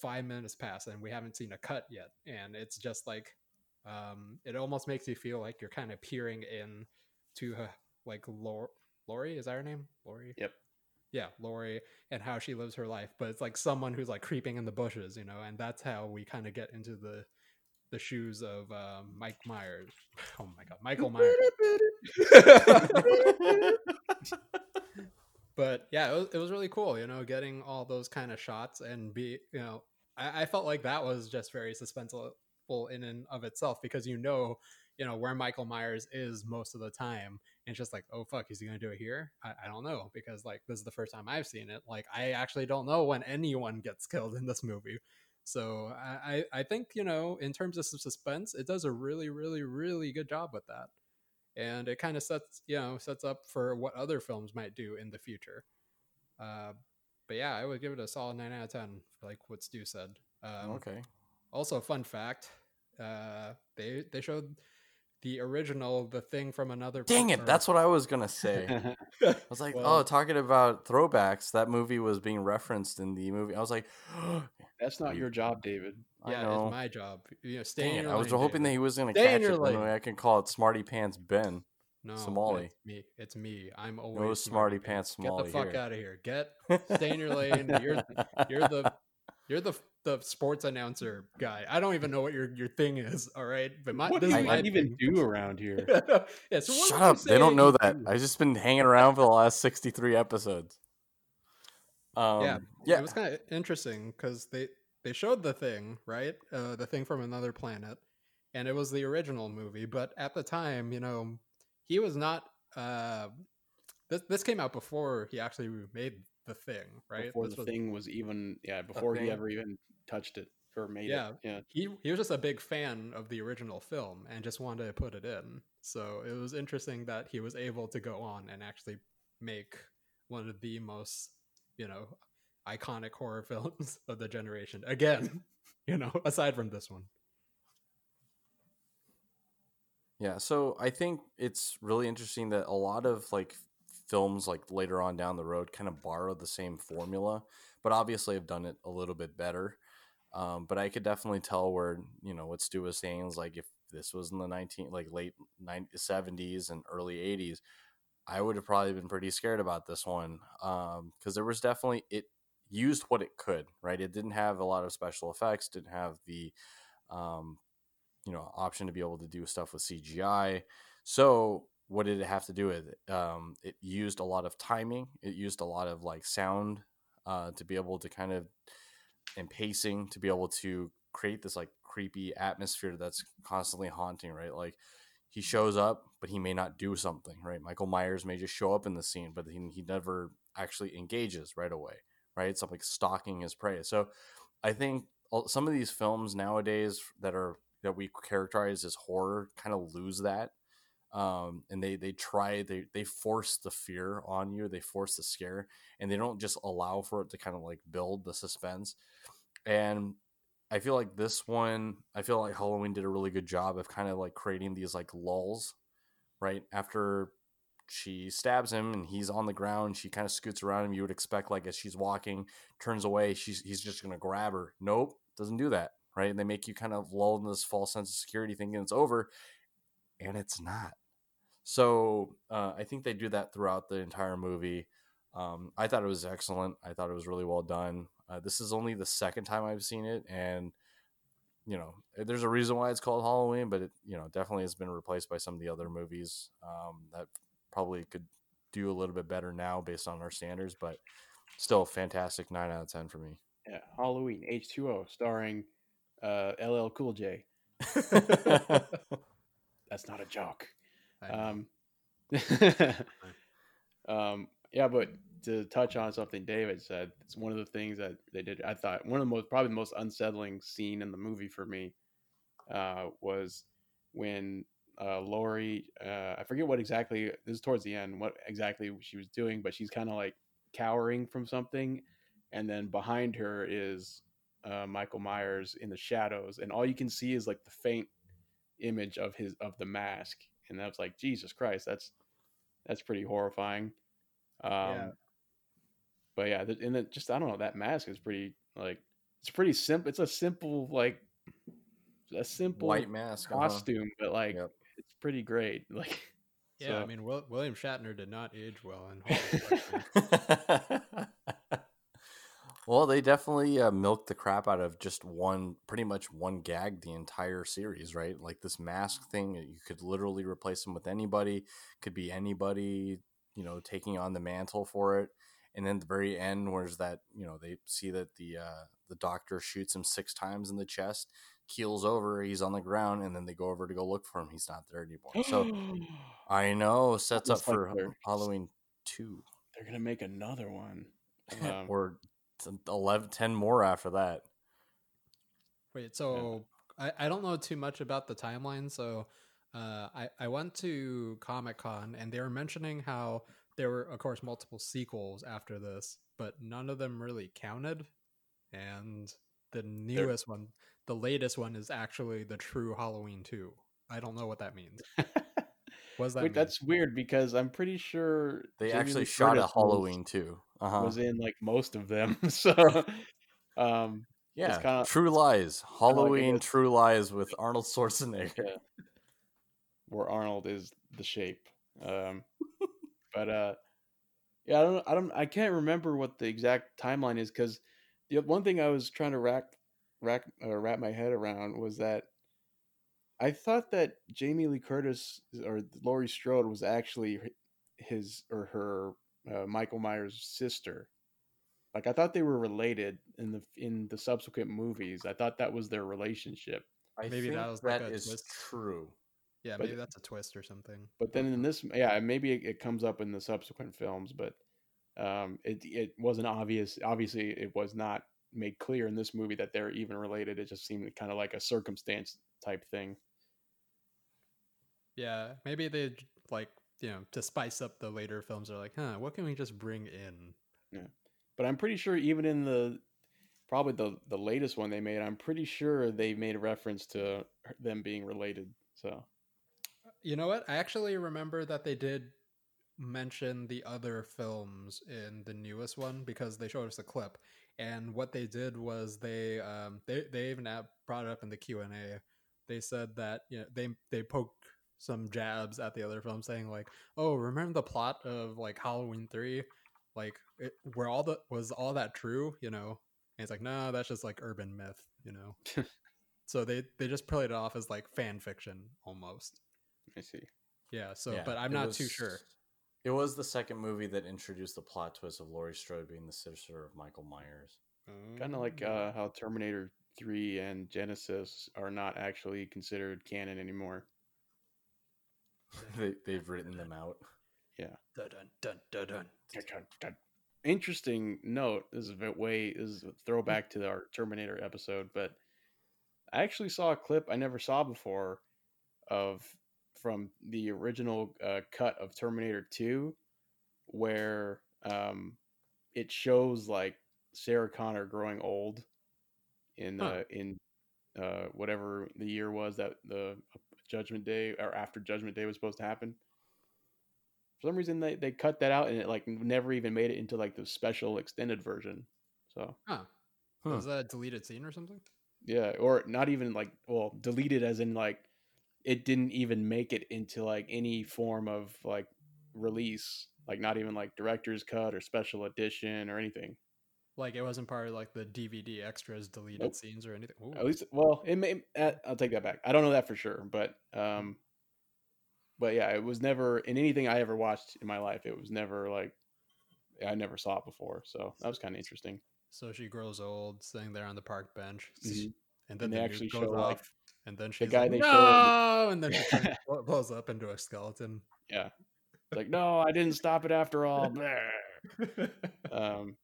five minutes pass and we haven't seen a cut yet. And it's just like um it almost makes you feel like you're kind of peering in to uh, like Lor- Laurie is that her name? Laurie? Yep. yeah Laurie and how she lives her life but it's like someone who's like creeping in the bushes you know and that's how we kind of get into the the shoes of um, Mike Myers. Oh my god Michael Myers but yeah, it was, it was really cool, you know, getting all those kind of shots and be, you know, I, I felt like that was just very suspenseful in and of itself because you know, you know, where Michael Myers is most of the time. And it's just like, oh fuck, is he gonna do it here? I, I don't know because like this is the first time I've seen it. Like I actually don't know when anyone gets killed in this movie. So I, I think you know, in terms of suspense, it does a really, really, really good job with that and it kind of sets you know sets up for what other films might do in the future uh, but yeah i would give it a solid 9 out of 10 like what stu said um, okay. also a fun fact uh, they they showed the original, the thing from another. Dang it! or- That's what I was gonna say. I was like, oh, Well- oh, talking about throwbacks. That movie was being referenced in the movie. I was like, That's not your job, David. I yeah, know. it's my job. You know, stay Dang in it, your I was lane, hoping that he was gonna Stay catch your it. Then lane. I can call it Smarty Pants Ben. No, Somali. It's me. It's me. I'm always no Smarty Pants Get the fuck here. out of here. Get stay in your lane. You're you're the you're the the sports announcer guy. I don't even know what your your thing is. All right, but my what do this you my even thing. do around here? yeah, so Shut up! They don't know that. do? I just been hanging around for the last sixty-three episodes. Um, yeah, yeah, It was kind of interesting because they they showed the thing right, uh, the thing from another planet, and it was the original movie. But at the time, you know, he was not. Uh, this this came out before he actually made the thing, right? Before This the was- thing was even, yeah, before he ever even touched it or made Yeah. it. Yeah. he he was just a big fan of the original film and just wanted to put it in. So it was interesting that he was able to go on and actually make one of the most, you know, iconic horror films of the generation. Again, you know, aside from this one. Yeah, so I think it's really interesting that a lot of like films like later on down the road kind of borrow the same formula, but obviously have done it a little bit better. Um, but I could definitely tell where you know what Stu was saying is like if this was in the nineteen like late seventies and early eighties, I would have probably been pretty scared about this one because there was definitely it used what it could right. It didn't have a lot of special effects, didn't have the um, you know option to be able to do stuff with CGI. So what did it have to do with it? Um, it used a lot of timing. It used a lot of like sound uh, to be able to kind of and pacing to be able to create this like creepy atmosphere that's constantly haunting. Right, like he shows up, but he may not do something. Right, Michael Myers may just show up in the scene, but he, he never actually engages right away. Right, it's like stalking his prey. So I think some of these films nowadays that are that we characterize as horror kind of lose that um, and they they try they they force the fear on you they force the scare and they don't just allow for it to kind of like build the suspense and i feel like this one i feel like halloween did a really good job of kind of like creating these like lulls right? After she stabs him and he's on the ground she kind of scoots around him you would expect like as she's walking turns away she's he's just gonna grab her. Nope doesn't do that right? And they make you kind of lull in this false sense of security thinking it's over and it's not so uh, i think they do that throughout the entire movie um, i thought it was excellent i thought it was really well done uh, this is only the second time i've seen it and you know there's a reason why it's called halloween but it you know definitely has been replaced by some of the other movies um, that probably could do a little bit better now based on our standards but still fantastic 9 out of 10 for me Yeah. Halloween H2O starring uh, LL Cool J. That's not a joke. Um, um, yeah, but to touch on something David said, it's one of the things that they did. I thought one of the most, probably the most unsettling scene in the movie for me uh, was when uh, Laurie, uh, I forget what exactly, this is towards the end, what exactly she was doing, but she's kind of like cowering from something. And then behind her is uh, Michael Myers in the shadows. And all you can see is like the faint image of his, of the mask. And I was like, Jesus Christ, that's, that's pretty horrifying. Um, Yeah. But yeah, th- and then just I don't know that mask is pretty like it's pretty simple. It's a simple like a simple white mask uh-huh. costume, but like Yep. it's pretty great. Like yeah, I mean, Will, William Shatner did not age well in Hollywood. well, they definitely uh, milked the crap out of just one, pretty much one gag the entire series, right? Like this mask thing, you could literally replace him with anybody, could be anybody, you know, taking on the mantle for it. And then the very end, where's that, you know, they see that the uh, the doctor shoots him six times in the chest, keels over, he's on the ground, and then they go over to go look for him. He's not there anymore. So I know sets up like for Halloween two they're gonna make another one. Um, or 11, 10 more after that. Wait, so I, I don't know too much about the timeline. So uh, I, I went to Comic Con and they were mentioning how there were, of course, multiple sequels after this, but none of them really counted. And the newest one, the latest one, is actually the true Halloween 2. I don't know what that means. That Wait, that's weird because I'm pretty sure They actually Lee shot Curtis a Halloween too. Uh was, was in like most of them. so, um, Yeah. kinda- True Lies. like Halloween was- True Lies with Arnold Schwarzenegger. Yeah. where Arnold is the shape. Um, but uh, yeah, I don't, I don't, I can't remember what the exact timeline is because the one thing I was trying to rack, rack, uh, wrap my head around was that I thought that Jamie Lee Curtis or Laurie Strode was actually his or her uh, Michael Myers' sister. Like I thought they were related in the in the subsequent movies. I thought that was their relationship. I Maybe think that was like that a is twist. true. yeah, but- maybe that's a twist or something. But then in this, yeah, maybe it, it comes up in the subsequent films, but um, it it wasn't obvious. Obviously, it was not made clear in this movie that they're even related. It just seemed kind of like a circumstance type thing. Yeah, maybe they like you know to spice up the later films. They're like, huh, what can we just bring in? Yeah, But I'm pretty sure even in the probably the the latest one they made, I'm pretty sure they made a reference to them being related. So You know what? I actually remember that they did mention the other films in the newest one because they showed us a clip, and what they did was they um they they even brought it up in the Q and A. They said that you know they they poked some jabs at the other film, saying like, "Oh, remember the plot of like Halloween three? Like, it, were all the was all that true? You know?" And it's like, "No, that's just like urban myth, you know." so they they just played it off as like fan fiction almost. I see. Yeah, so Yeah, but I'm it not too sure. It was the second movie that introduced the plot twist of Laurie Strode being the sister of Michael Myers. Kind of like Oh. uh, how Terminator 3 and Genisys are not actually considered canon anymore. they, they've written them out. dun dun dun dun dun. Interesting note. This is a bit way is a throwback to our Terminator episode, but I actually saw a clip I never saw before of from the original uh, cut of Terminator 2 where um, it shows like Sarah Connor growing old in Huh. uh, in uh, whatever the year was that the Judgment Day or after Judgment Day was supposed to happen. For some reason, they, they cut that out and it like never even made it into like the special extended version. So Huh. Hmm. Was that a deleted scene or something? yeah, or not even like well deleted as in like it didn't even make it into like any form of like release, like not even like director's cut or special edition or anything. Like it wasn't part of like the DVD extras deleted Nope. scenes or anything. Ooh. At least, well, it may. uh, I'll take that back. I don't know that for sure, but um, but yeah, it was never in anything I ever watched in my life. It was never like I never saw it before, so that was kind of interesting. So she grows old, sitting there on the park bench, Mhm. and then And they the actually show like off, and then she's guy like, they "No!" showed- and then she blows up into a skeleton. yeah, It's like no, I didn't stop it after all. Um,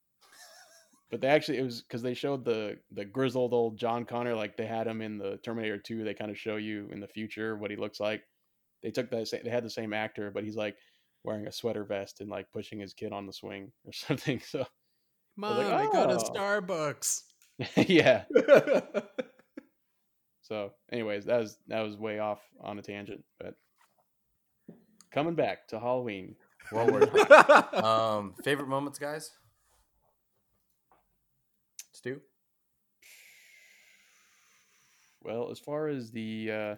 but they actually it was because they showed the the grizzled old John Connor like they had him in the Terminator Two. They kind of show you in the future what he looks like. They took that sa- they had the same actor, but he's like wearing a sweater vest and like pushing his kid on the swing or something. So Mom, like, I got a "Oh." Starbucks. yeah. So, anyways, that was that was way off on a tangent, but coming back to Halloween. Well worth it. um, favorite moments, guys? Stu? Well, as far as the uh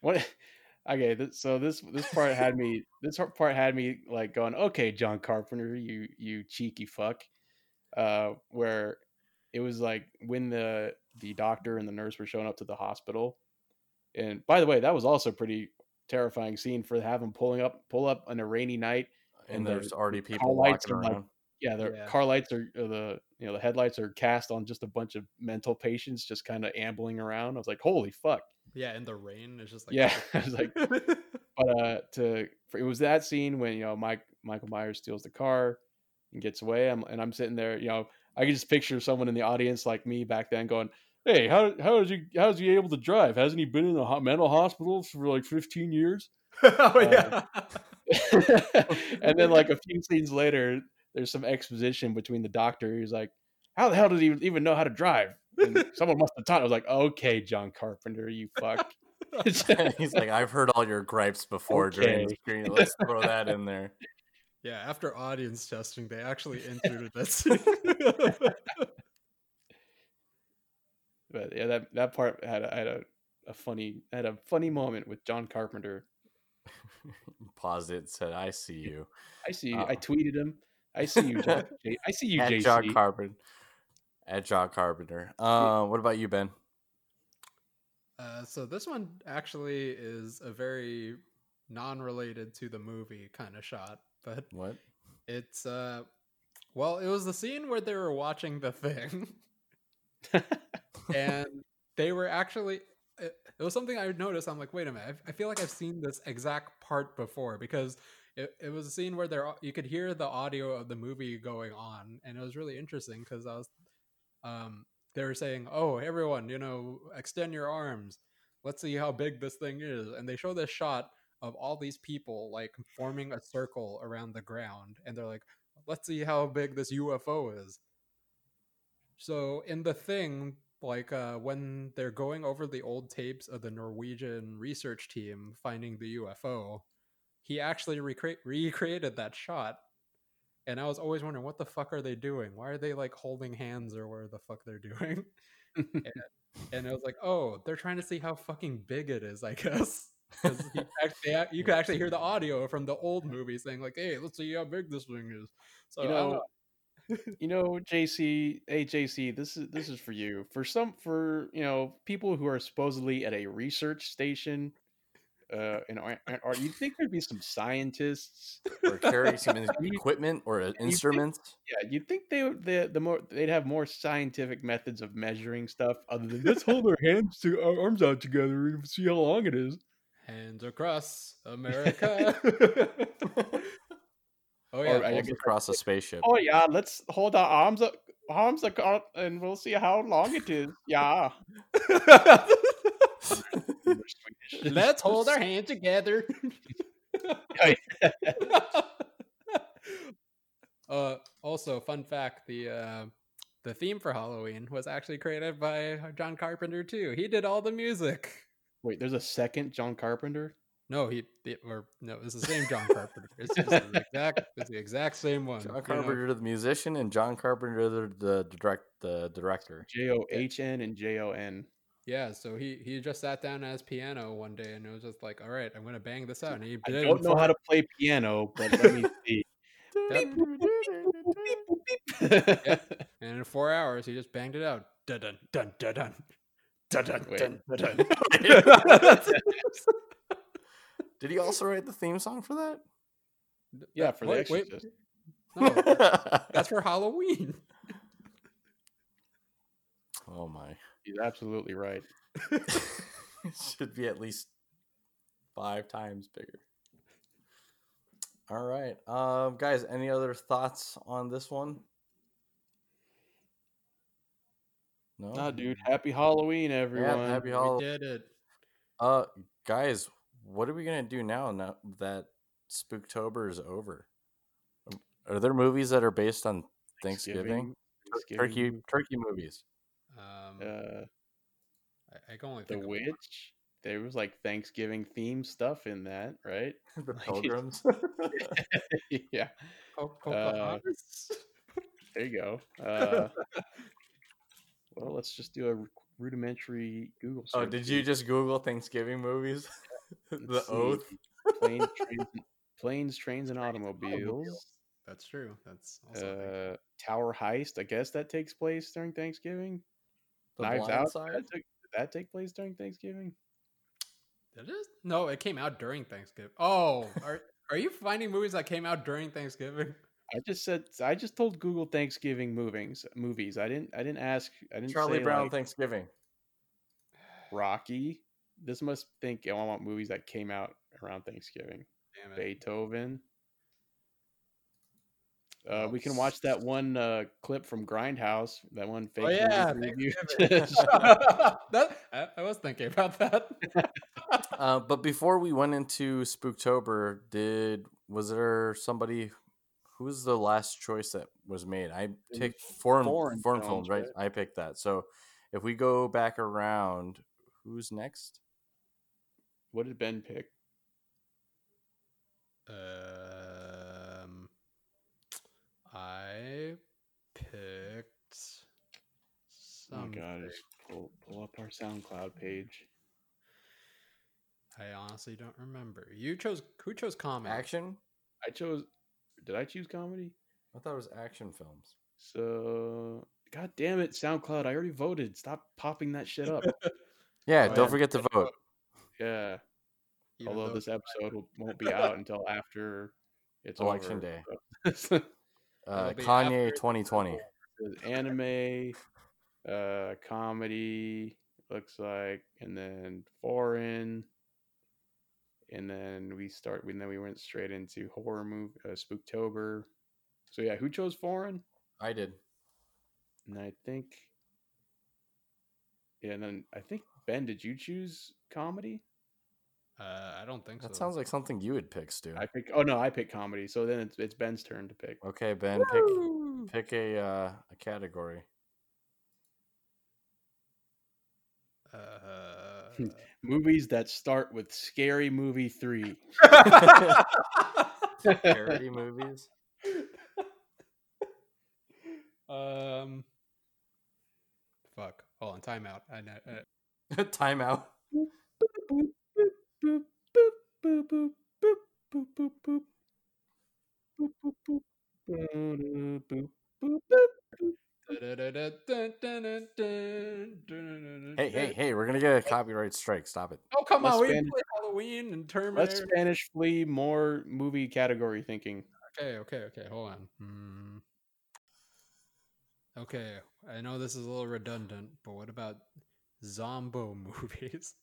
what okay, th- so this this part had me this part had me like going, "Okay, John Carpenter, you you cheeky fuck." Uh where it was like when the the doctor and the nurse were showing up to the hospital. And by the way, that was also pretty terrifying scene for having pulling up pull up on a rainy night And, And the- there's already people lights walking are, like, around. Yeah the Yeah. car lights are the you know the headlights are cast on just a bunch of mental patients just kind of ambling around. I was like holy fuck. Yeah, in the rain, it's just like yeah i was like but uh to for, it was that scene when you know mike michael myers steals the car and gets away. I'm, and i'm sitting there you know i can just picture someone in the audience like me back then going hey how how is he how's he able to drive? Hasn't he been in a mental hospital for like 15 years? Oh yeah. and then like a few scenes later, there's some exposition between the doctor. He's like, "How the hell does he even know how to drive?" And someone must have taught. I was like, "Okay, John Carpenter, you fuck." He's like, I've heard all your gripes before during the screen. Let's throw that in there. Yeah, after audience testing, they actually included that scene. but yeah, that that part had a, had a, a funny had a funny moment with John Carpenter. Paused it, said, I see you. I see. you. Uh, I tweeted him. I see you, John. J- I see you, At JC. John Carpenter. At John Carpenter. Uh, what about you, Ben? Uh, so this one actually is a very non-related to the movie kind of shot, but What? it's uh, well, it was the scene where they were watching the thing, and they were actually. It, it was something I noticed. I'm like, wait a minute. I, I feel like I've seen this exact part before because it, it was a scene where there you could hear the audio of the movie going on, and it was really interesting because I was, um, they were saying, "Oh, everyone, you know, extend your arms. Let's see how big this thing is." And they show this shot of all these people like forming a circle around the ground, and they're like, "Let's see how big this UFO is." So in the thing, like uh, when they're going over the old tapes of the Norwegian research team finding the UFO, he actually recre- recreated that shot. And I was always wondering, what the fuck are they doing? Why are they like holding hands or where the fuck they're doing? and I was like, oh, they're trying to see how fucking big it is, I guess. Because you could actually hear the audio from the old movie saying like, "Hey, let's see how big this thing is." So you don't know, you know, JC, hey JC, this is this is for you. For some, for you know, people who are supposedly at a research station, uh, and are, are you think there'd be some scientists? Or carry some equipment or uh, think- instruments? Yeah, you'd think they would- the the more they'd have more scientific methods of measuring stuff other than let's hold our hands to our arms out together and see how long it is. Hands across America. oh yeah, I guess- across a spaceship. Oh yeah, let's hold our arms up, arms up, and we'll see how long it is. Yeah. Let's hold our hand together. uh, also, fun fact: the uh, the theme for Halloween was actually created by John Carpenter too. He did all the music. Wait, there's a second John Carpenter. No, he or no, it's the same John Carpenter. It's, just the exact, it's the exact same one. John you know? Carpenter, the musician, and John Carpenter, the, the direct the director. J O H N and J O N. Yeah, so he he just sat down at his piano one day and it was just like, all right, I'm gonna bang this out. And he I did it don't know four- how to play piano, but let me see. and in four hours he just banged it out. Dun dun dun dun dun dun dun Wait. dun dun. dun. Did he also write the theme song for that? yeah, for the Wait, wait, no, that's for Halloween. oh my. He's absolutely right. it should be at least five times bigger. All right. Um guys, any other thoughts on this one? No. Nah, dude. Happy Halloween, everyone. happy we did it. Uh guys, what are we going to do now now that Spooktober is over? Are there movies that are based on Thanksgiving? Tur- Turkey Thanksgiving, turkey movies. Um, Uh, I, I can only the think of one. Witch. There was like Thanksgiving theme stuff in that, right? the Pilgrims. yeah. Po- Uh, There you go. Uh, well, let's just do a rudimentary Google search. oh, did you just Google Thanksgiving movies? the see. Oath. Planes, trains, planes, trains, and automobiles. That's true. That's also. Uh, Tower Heist. I guess that takes place during Thanksgiving. The Knives Blind Out. Side? That took, did that take place during Thanksgiving? Did it? No, it came out during Thanksgiving. Oh, are are you finding movies that came out during Thanksgiving? I just said I just told Google Thanksgiving movies. Movies. I didn't. I didn't ask. I didn't Charlie say Brown like, Thanksgiving. Rocky. This must think oh, I want movies that came out around Thanksgiving. Damn it. Beethoven. Uh, Oh, we can watch that one uh, clip from Grindhouse. That one fake Oh yeah, movie that I, I was thinking about that. Uh, but before we went into Spooktober, did was there somebody who's the last choice that was made? I picked foreign foreign, foreign films, films, right? right? I picked that. So if we go back around, who's next? What did Ben pick? Um, I picked. Oh my god, just pull, pull up our SoundCloud page. I honestly don't remember. You chose who chose comedy? Action? I chose. Did I choose comedy? I thought it was action films. So, god damn it, SoundCloud! I already voted. Stop popping that shit up. Yeah, Oh, don't yeah. forget to vote. yeah. Even Although this episode will, won't be out until after it's Election over, day. so- Uh, Kanye after- 2020. There's anime, uh, comedy looks like, and then foreign, and then we start. And then we went straight into horror movie, uh, Spooktober. So yeah, who chose foreign? I did. And I think, yeah, and then I think Ben, did you choose comedy? Uh, I don't think That so. That sounds like something you would pick, Stu. I pick. Oh no, I pick comedy. So then it's it's Ben's turn to pick. Okay, Ben, pick pick a uh, a category. Uh, Movies that start with Scary Movie three. Parody movies. um, fuck. Hold on. Timeout. I know. Uh, Timeout boop, boop, boop, boop, boop, boop, boop, boop. Hey, hey, hey, we're gonna get a copyright strike. Stop it. Oh come Let's on, Spanish, we play Halloween and Terminator. Let Spanish Flea more movie category thinking. Okay, okay, okay. Hold on. Hmm. Okay, I know this is a little redundant, but what about zombo movies?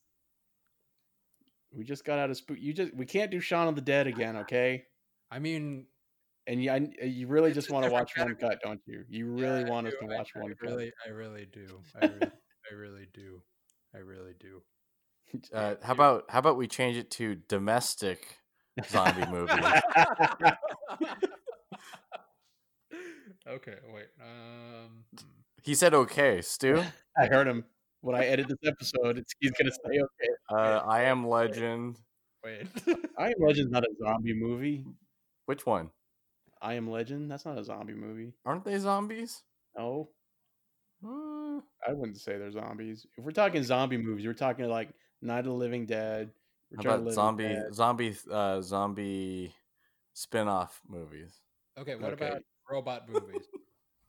We just got out of spook. You just we can't do Shaun of the Dead again, okay? I mean, And you, I, you really just want to different watch one cut, don't you? You really yeah, want us to watch I one cut. really, I really do. I really, I really do. I really do. Uh, how about how about we change it to domestic zombie movie? okay, wait. Um, hmm. He said okay, Stu. I heard him. When I edit this episode, it's, he's gonna say okay. Uh, I am Legend. wait. I Am Legend's not a zombie movie. Which one? I Am Legend. That's not a zombie movie. Aren't they zombies? No, Uh, I wouldn't say they're zombies. If we're talking zombie movies, we're talking like Night of the Living Dead. how Return of about the zombie Dead. zombie uh, zombie spin-off movies? okay, what Okay. about robot movies?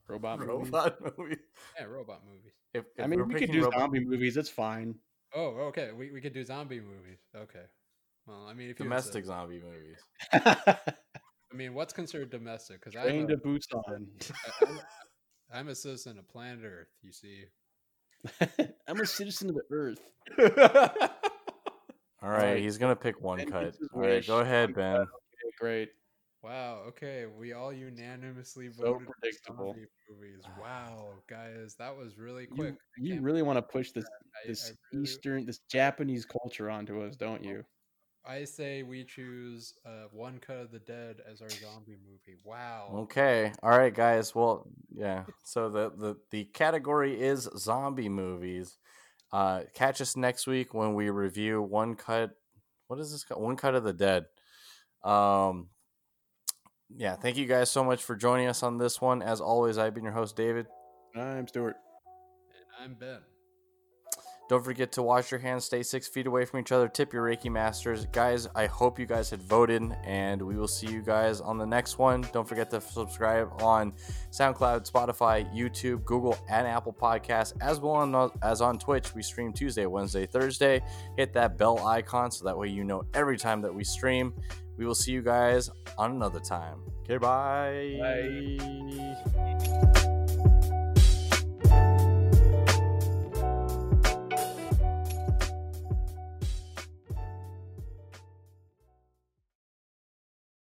Robot movies? Robot movies. Yeah, robot movies. If, I mean, we're could do robot- zombie movies. It's fine. Oh, okay. We, we could do zombie movies. Okay. Well, I mean, if you domestic zombie movies. I mean, what's considered domestic? Because I'm, Train a- to Busan. I- I'm, I'm a citizen of planet Earth. You see. I'm a citizen of the Earth. All right, he's gonna pick one Ben cut. All right, go ahead, Ben. Okay, great. Wow. Okay, we all unanimously So voted for predictable. zombie movies. Wow, guys, that was really You, quick. I you really want to push this I- this I really- Eastern, this Japanese culture onto us, don't you? I say we choose uh, One Cut of the Dead as our zombie movie. Wow. Okay. All right, guys. Well, yeah. So the the the category is zombie movies. Uh, catch us next week when we review one cut. What is this? One cut of the dead. Um. Yeah. Thank you guys so much for joining us on this one. As always, I've been your host, David. I'm Stuart. And I'm Ben. Don't forget to wash your hands, stay six feet away from each other, tip your Reiki masters. Guys, I hope you guys had voted, and we will see you guys on the next one. Don't forget to subscribe on SoundCloud, Spotify, YouTube, Google, and Apple Podcasts, as well on, as on Twitch. We stream Tuesday, Wednesday, Thursday. Hit that bell icon so that way you know every time that we stream. We will see you guys on another time. Okay, bye. Bye.